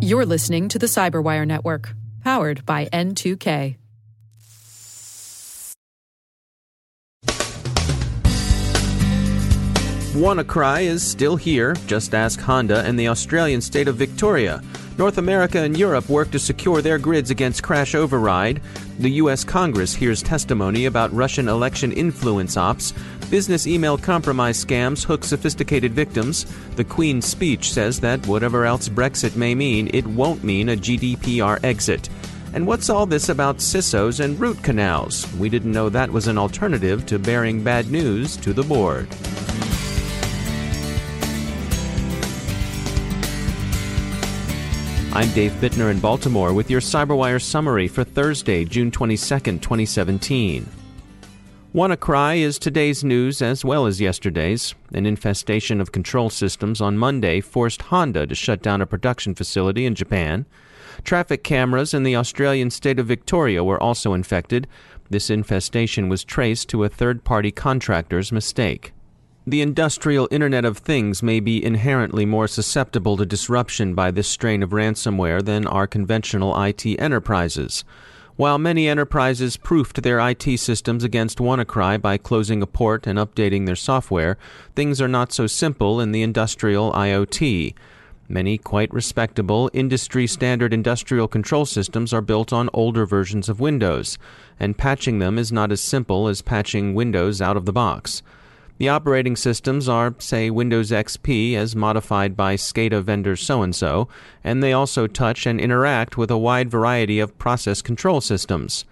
You're listening to the Cyberwire Network, powered by N2K. WannaCry is still here. Just ask Honda and the Australian state of Victoria. North America and Europe work to secure their grids against CrashOverride. The U.S. Congress hears testimony about Russian election influence ops. Business email compromise scams hook sophisticated victims. The Queen's speech says that whatever else Brexit may mean, it won't mean a GDPR exit. And what's all this about CISOs and root canals? We didn't know that was an alternative to bearing bad news to the board. I'm Dave Bittner in Baltimore with your CyberWire summary for Thursday, June 22, 2017. WannaCry is today's news as well as yesterday's. An infestation of control systems on Monday forced Honda to shut down a production facility in Japan. Traffic cameras in the Australian state of Victoria were also infected. This infestation was traced to a third party contractor's mistake. The industrial Internet of Things may be inherently more susceptible to disruption by this strain of ransomware than are conventional IT enterprises. While many enterprises proofed their IT systems against WannaCry by closing a port and updating their software, things are not so simple in the industrial IoT. Many quite respectable industry standard industrial control systems are built on older versions of Windows, and patching them is not as simple as patching Windows out of the box. The operating systems are, say, Windows XP as modified by SCADA vendor so and so, and they also touch and interact with a wide variety of process control systems.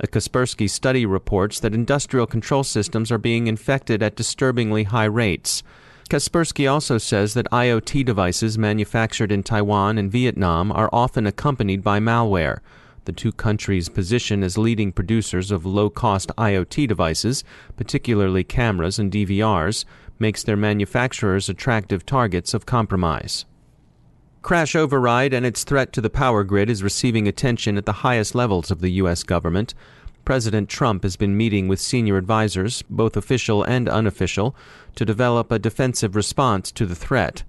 A Kaspersky study reports that industrial control systems are being infected at disturbingly high rates. Kaspersky also says that IoT devices manufactured in Taiwan and Vietnam are often accompanied by malware. The two countries' position as leading producers of low cost IoT devices, particularly cameras and DVRs, makes their manufacturers attractive targets of compromise. CrashOverride and its threat to the power grid is receiving attention at the highest levels of the U.S. government. President Trump has been meeting with senior advisers, both official and unofficial, to develop a defensive response to the threat.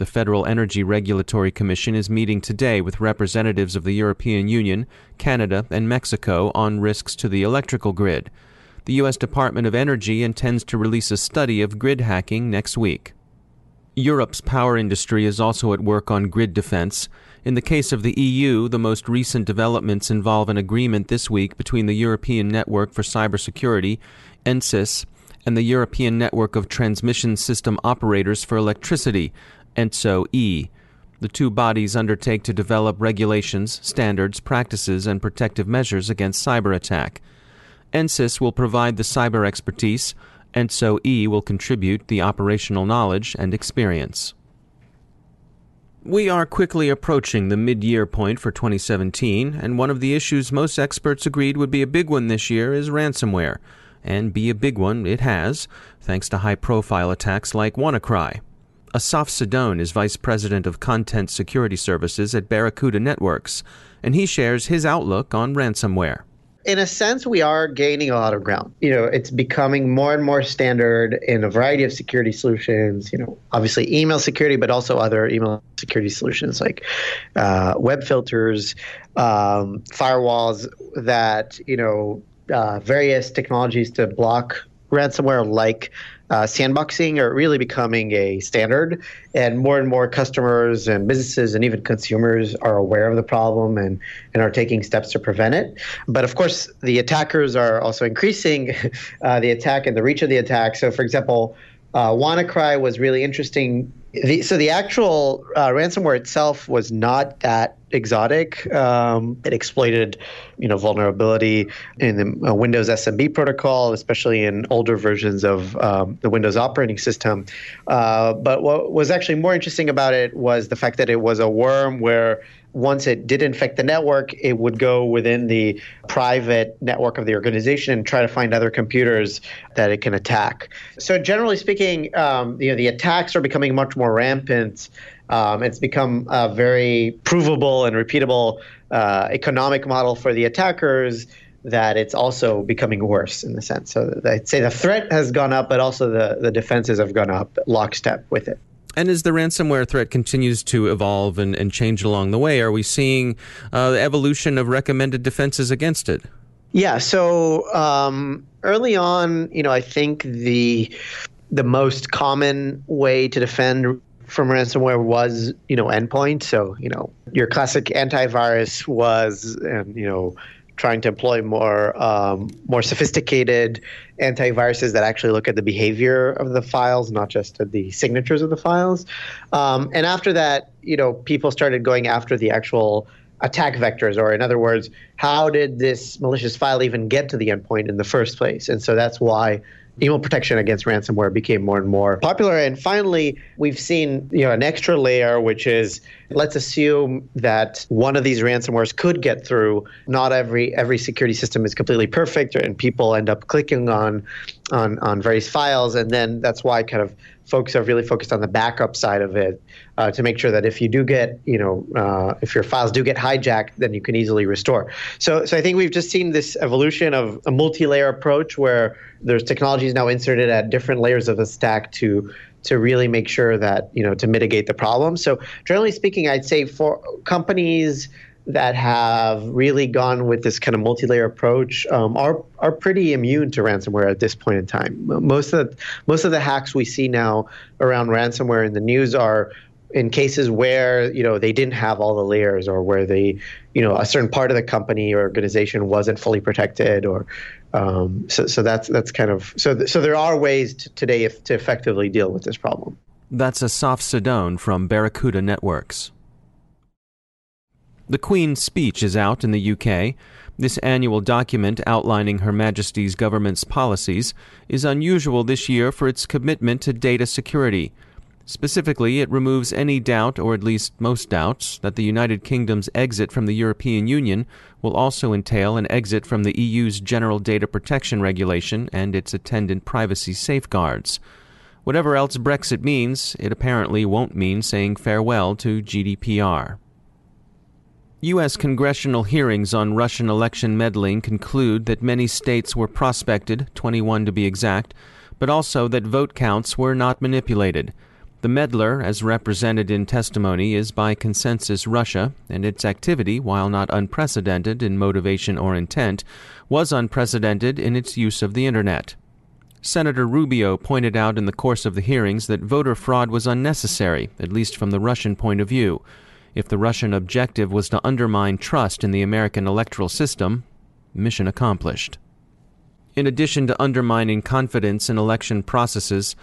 The Federal Energy Regulatory Commission is meeting today with representatives of the European Union, Canada, and Mexico on risks to the electrical grid. The U.S. Department of Energy intends to release a study of grid hacking next week. Europe's power industry is also at work on grid defense. In the case of the EU, the most recent developments involve an agreement this week between the European Network for Cybersecurity, ENISA, and the European Network of Transmission System Operators for Electricity, ENTSO E. The two bodies undertake to develop regulations, standards, practices, and protective measures against cyber attack. ENISA will provide the cyber expertise, ENTSO E will contribute the operational knowledge and experience. We are quickly approaching the mid year point for 2017, and one of the issues most experts agreed would be a big one this year is ransomware. And be a big one it has, thanks to high profile attacks like WannaCry. Asaf Cidon is Vice President of Content Security Services at Barracuda Networks, and he shares his outlook on ransomware. In a sense, we are gaining a lot of ground. You know, it's becoming more and more standard in a variety of security solutions. You know, obviously email security, but also other email security solutions like uh, web filters, um, firewalls that you know, uh, various technologies to block ransomware like uh, sandboxing are really becoming a standard, and more and more customers and businesses and even consumers are aware of the problem and, and are taking steps to prevent it. But of course, the attackers are also increasing uh, the attack and the reach of the attack. So, for example, uh, WannaCry was really interesting. The, so the actual uh, ransomware itself was not that exotic. Um, it exploited, you know, vulnerability in the uh, Windows SMB protocol, especially in older versions of um, the Windows operating system. Uh, but what was actually more interesting about it was the fact that it was a worm where once it did infect the network, it would go within the private network of the organization and try to find other computers that it can attack. So, generally speaking, um, you know, the attacks are becoming much more rampant. Um, it's become a very provable and repeatable uh, economic model for the attackers that it's also becoming worse in the sense. So I'd say the threat has gone up, but also the, the defenses have gone up lockstep with it. And as the ransomware threat continues to evolve and, and change along the way, are we seeing uh, the evolution of recommended defenses against it? Yeah. So um, early on, you know, I think the the most common way to defend from ransomware was, you know, endpoint. So, you know, your classic antivirus was, and you know, trying to employ more um, more sophisticated antiviruses that actually look at the behavior of the files, not just at the signatures of the files. Um, and after that, you know, people started going after the actual attack vectors, or in other words, how did this malicious file even get to the endpoint in the first place? And so that's why email protection against ransomware became more and more popular. And finally, we've seen you know an extra layer, which is let's assume that one of these ransomwares could get through. Not every every security system is completely perfect, and people end up clicking on on on various files, and then that's why kind of folks are really focused on the backup side of it uh, to make sure that if you do get, you know, uh, if your files do get hijacked, then you can easily restore. So, so I think we've just seen this evolution of a multi-layer approach where there's technologies now inserted at different layers of the stack to to really make sure that you know to mitigate the problem. So, generally speaking, I'd say for companies that have really gone with this kind of multi-layer approach um, are are pretty immune to ransomware at this point in time. Most of the, most of the hacks we see now around ransomware in the news are in cases where you know they didn't have all the layers or where they you know a certain part of the company or organization wasn't fully protected or um, so, so that's that's kind of so th- so there are ways to, today if, to effectively deal with this problem. That's Asaf Cidon from Barracuda Networks. The Queen's speech is out in the UK. This annual document outlining Her Majesty's government's policies is unusual this year for its commitment to data security. Specifically, it removes any doubt, or at least most doubts, that the United Kingdom's exit from the European Union will also entail an exit from the EU's General Data Protection Regulation and its attendant privacy safeguards. Whatever else Brexit means, it apparently won't mean saying farewell to GDPR. U.S. congressional hearings on Russian election meddling conclude that many states were prospected, 21 to be exact, but also that vote counts were not manipulated. The meddler, as represented in testimony, is by consensus Russia, and its activity, while not unprecedented in motivation or intent, was unprecedented in its use of the Internet. Senator Rubio pointed out in the course of the hearings that voter fraud was unnecessary, at least from the Russian point of view. If the Russian objective was to undermine trust in the American electoral system, mission accomplished. In addition to undermining confidence in election processes,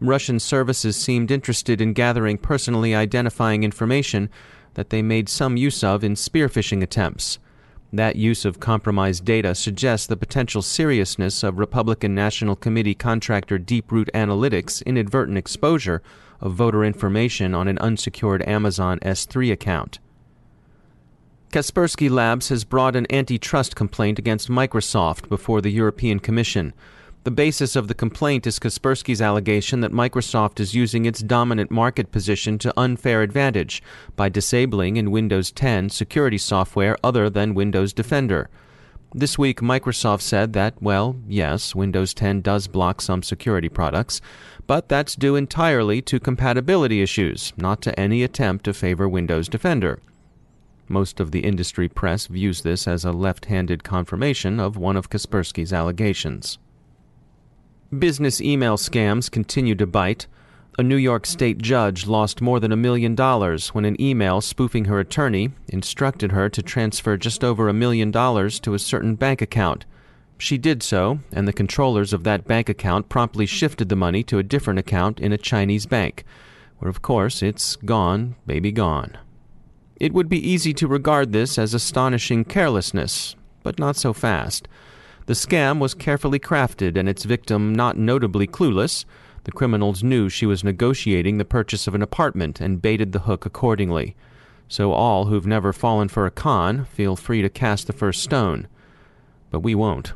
Russian services seemed interested in gathering personally identifying information that they made some use of in spear phishing attempts. That use of compromised data suggests the potential seriousness of Republican National Committee contractor Deeproot Analytics' inadvertent exposure of voter information on an unsecured Amazon S3 account. Kaspersky Labs has brought an antitrust complaint against Microsoft before the European Commission. The basis of the complaint is Kaspersky's allegation that Microsoft is using its dominant market position to unfair advantage by disabling in Windows 10 security software other than Windows Defender. This week, Microsoft said that, well, yes, Windows 10 does block some security products, but that's due entirely to compatibility issues, not to any attempt to favor Windows Defender. Most of the industry press views this as a left handed confirmation of one of Kaspersky's allegations. Business email scams continue to bite. A New York state judge lost more than a million dollars when an email spoofing her attorney instructed her to transfer just over a million dollars to a certain bank account. She did so, and the controllers of that bank account promptly shifted the money to a different account in a Chinese bank, where of course it's gone, baby gone. It would be easy to regard this as astonishing carelessness, but not so fast. The scam was carefully crafted and its victim not notably clueless. The criminals knew she was negotiating the purchase of an apartment and baited the hook accordingly. So all who've never fallen for a con feel free to cast the first stone. But we won't.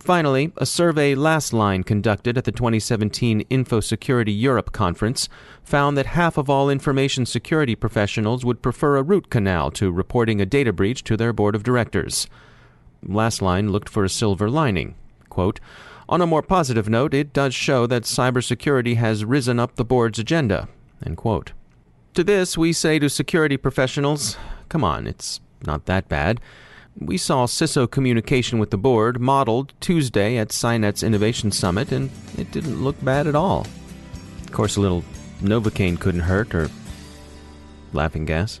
Finally, a survey Lastline conducted at the 2017 InfoSecurity Europe conference found that half of all information security professionals would prefer a root canal to reporting a data breach to their board of directors. Lastline looked for a silver lining. Quote, On a more positive note, it does show that cybersecurity has risen up the board's agenda. End quote. To this, we say to security professionals, come on, it's not that bad. We saw CISO communication with the board modeled Tuesday at SINET's Innovation Summit, and it didn't look bad at all. Of course, a little Novocaine couldn't hurt, or laughing gas.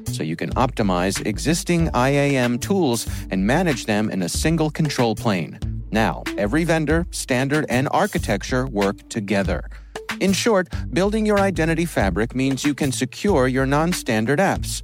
so you can optimize existing IAM tools and manage them in a single control plane. Now, every vendor, standard, and architecture work together. In short, building your identity fabric means you can secure your non standard apps,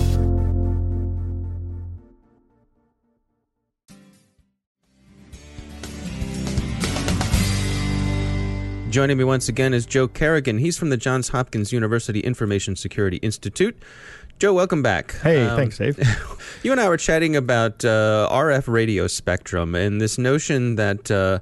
Joining me once again is Joe Carrigan. He's from the Johns Hopkins University Information Security Institute. Joe, welcome back. Hey, um, thanks, Dave. you and I were chatting about uh, RF radio spectrum and this notion that. Uh,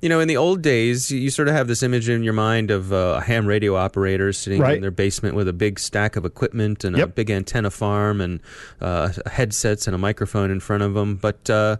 you know, in the old days, you sort of have this image in your mind of uh, a ham radio operator sitting right. in their basement with a big stack of equipment and yep. a big antenna farm and uh, headsets and a microphone in front of them. But uh,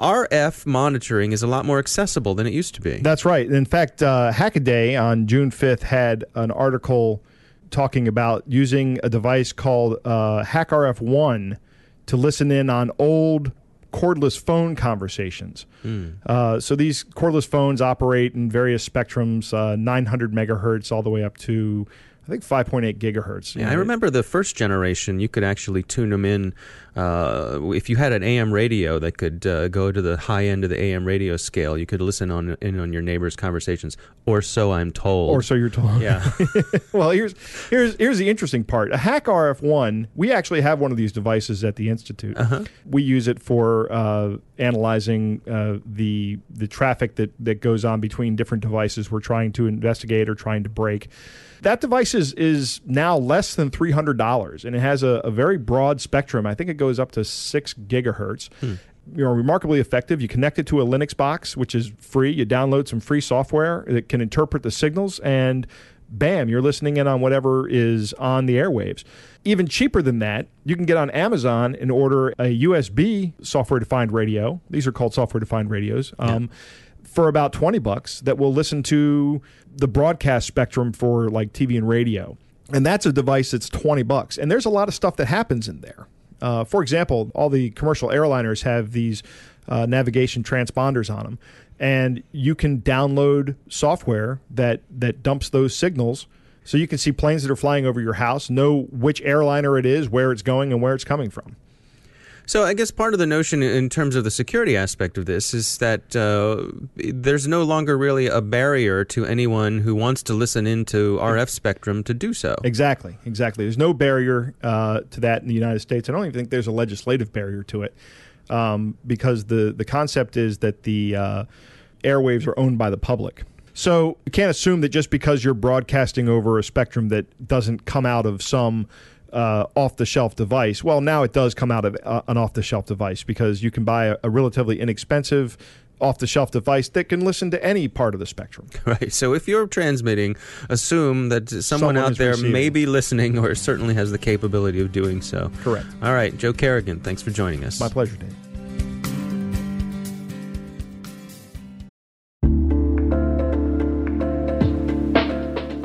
RF monitoring is a lot more accessible than it used to be. That's right. In fact, uh, Hackaday on June 5th had an article talking about using a device called uh, HackRF One to listen in on old cordless phone conversations. Mm. Uh, so these cordless phones operate in various spectrums, uh, 900 megahertz all the way up to I think 5.8 gigahertz. Yeah, I remember the first generation. You could actually tune them in uh, if you had an AM radio that could uh, go to the high end of the AM radio scale. You could listen on in on your neighbors' conversations, or so I'm told. Or so you're told. Yeah. well, here's here's here's the interesting part. A Hack RF one. We actually have one of these devices at the institute. Uh-huh. We use it for uh, analyzing uh, the the traffic that that goes on between different devices we're trying to investigate or trying to break. That device is, is now less than $300 and it has a, a very broad spectrum. I think it goes up to six gigahertz. Hmm you know, remarkably effective. You connect it to a Linux box, which is free. You download some free software that can interpret the signals, and bam, you're listening in on whatever is on the airwaves. Even cheaper than that, you can get on Amazon and order a USB software defined radio. These are called software defined radios. Um, yeah for about 20 bucks that will listen to the broadcast spectrum for like TV and radio. And that's a device that's 20 bucks. And there's a lot of stuff that happens in there. Uh, for example, all the commercial airliners have these uh, navigation transponders on them. And you can download software that, that dumps those signals so you can see planes that are flying over your house, know which airliner it is, where it's going, and where it's coming from. So I guess part of the notion in terms of the security aspect of this is that uh, there's no longer really a barrier to anyone who wants to listen into RF spectrum to do so. Exactly, exactly. There's no barrier uh, to that in the United States. I don't even think there's a legislative barrier to it um, because the the concept is that the uh, airwaves are owned by the public. So you can't assume that just because you're broadcasting over a spectrum that doesn't come out of some uh, off the shelf device. Well, now it does come out of uh, an off the shelf device because you can buy a, a relatively inexpensive off the shelf device that can listen to any part of the spectrum. Right. So if you're transmitting, assume that someone, Someone out there receiving. may be listening or certainly has the capability of doing so. Correct. All right. Joe Carrigan, thanks for joining us. My pleasure, Dave.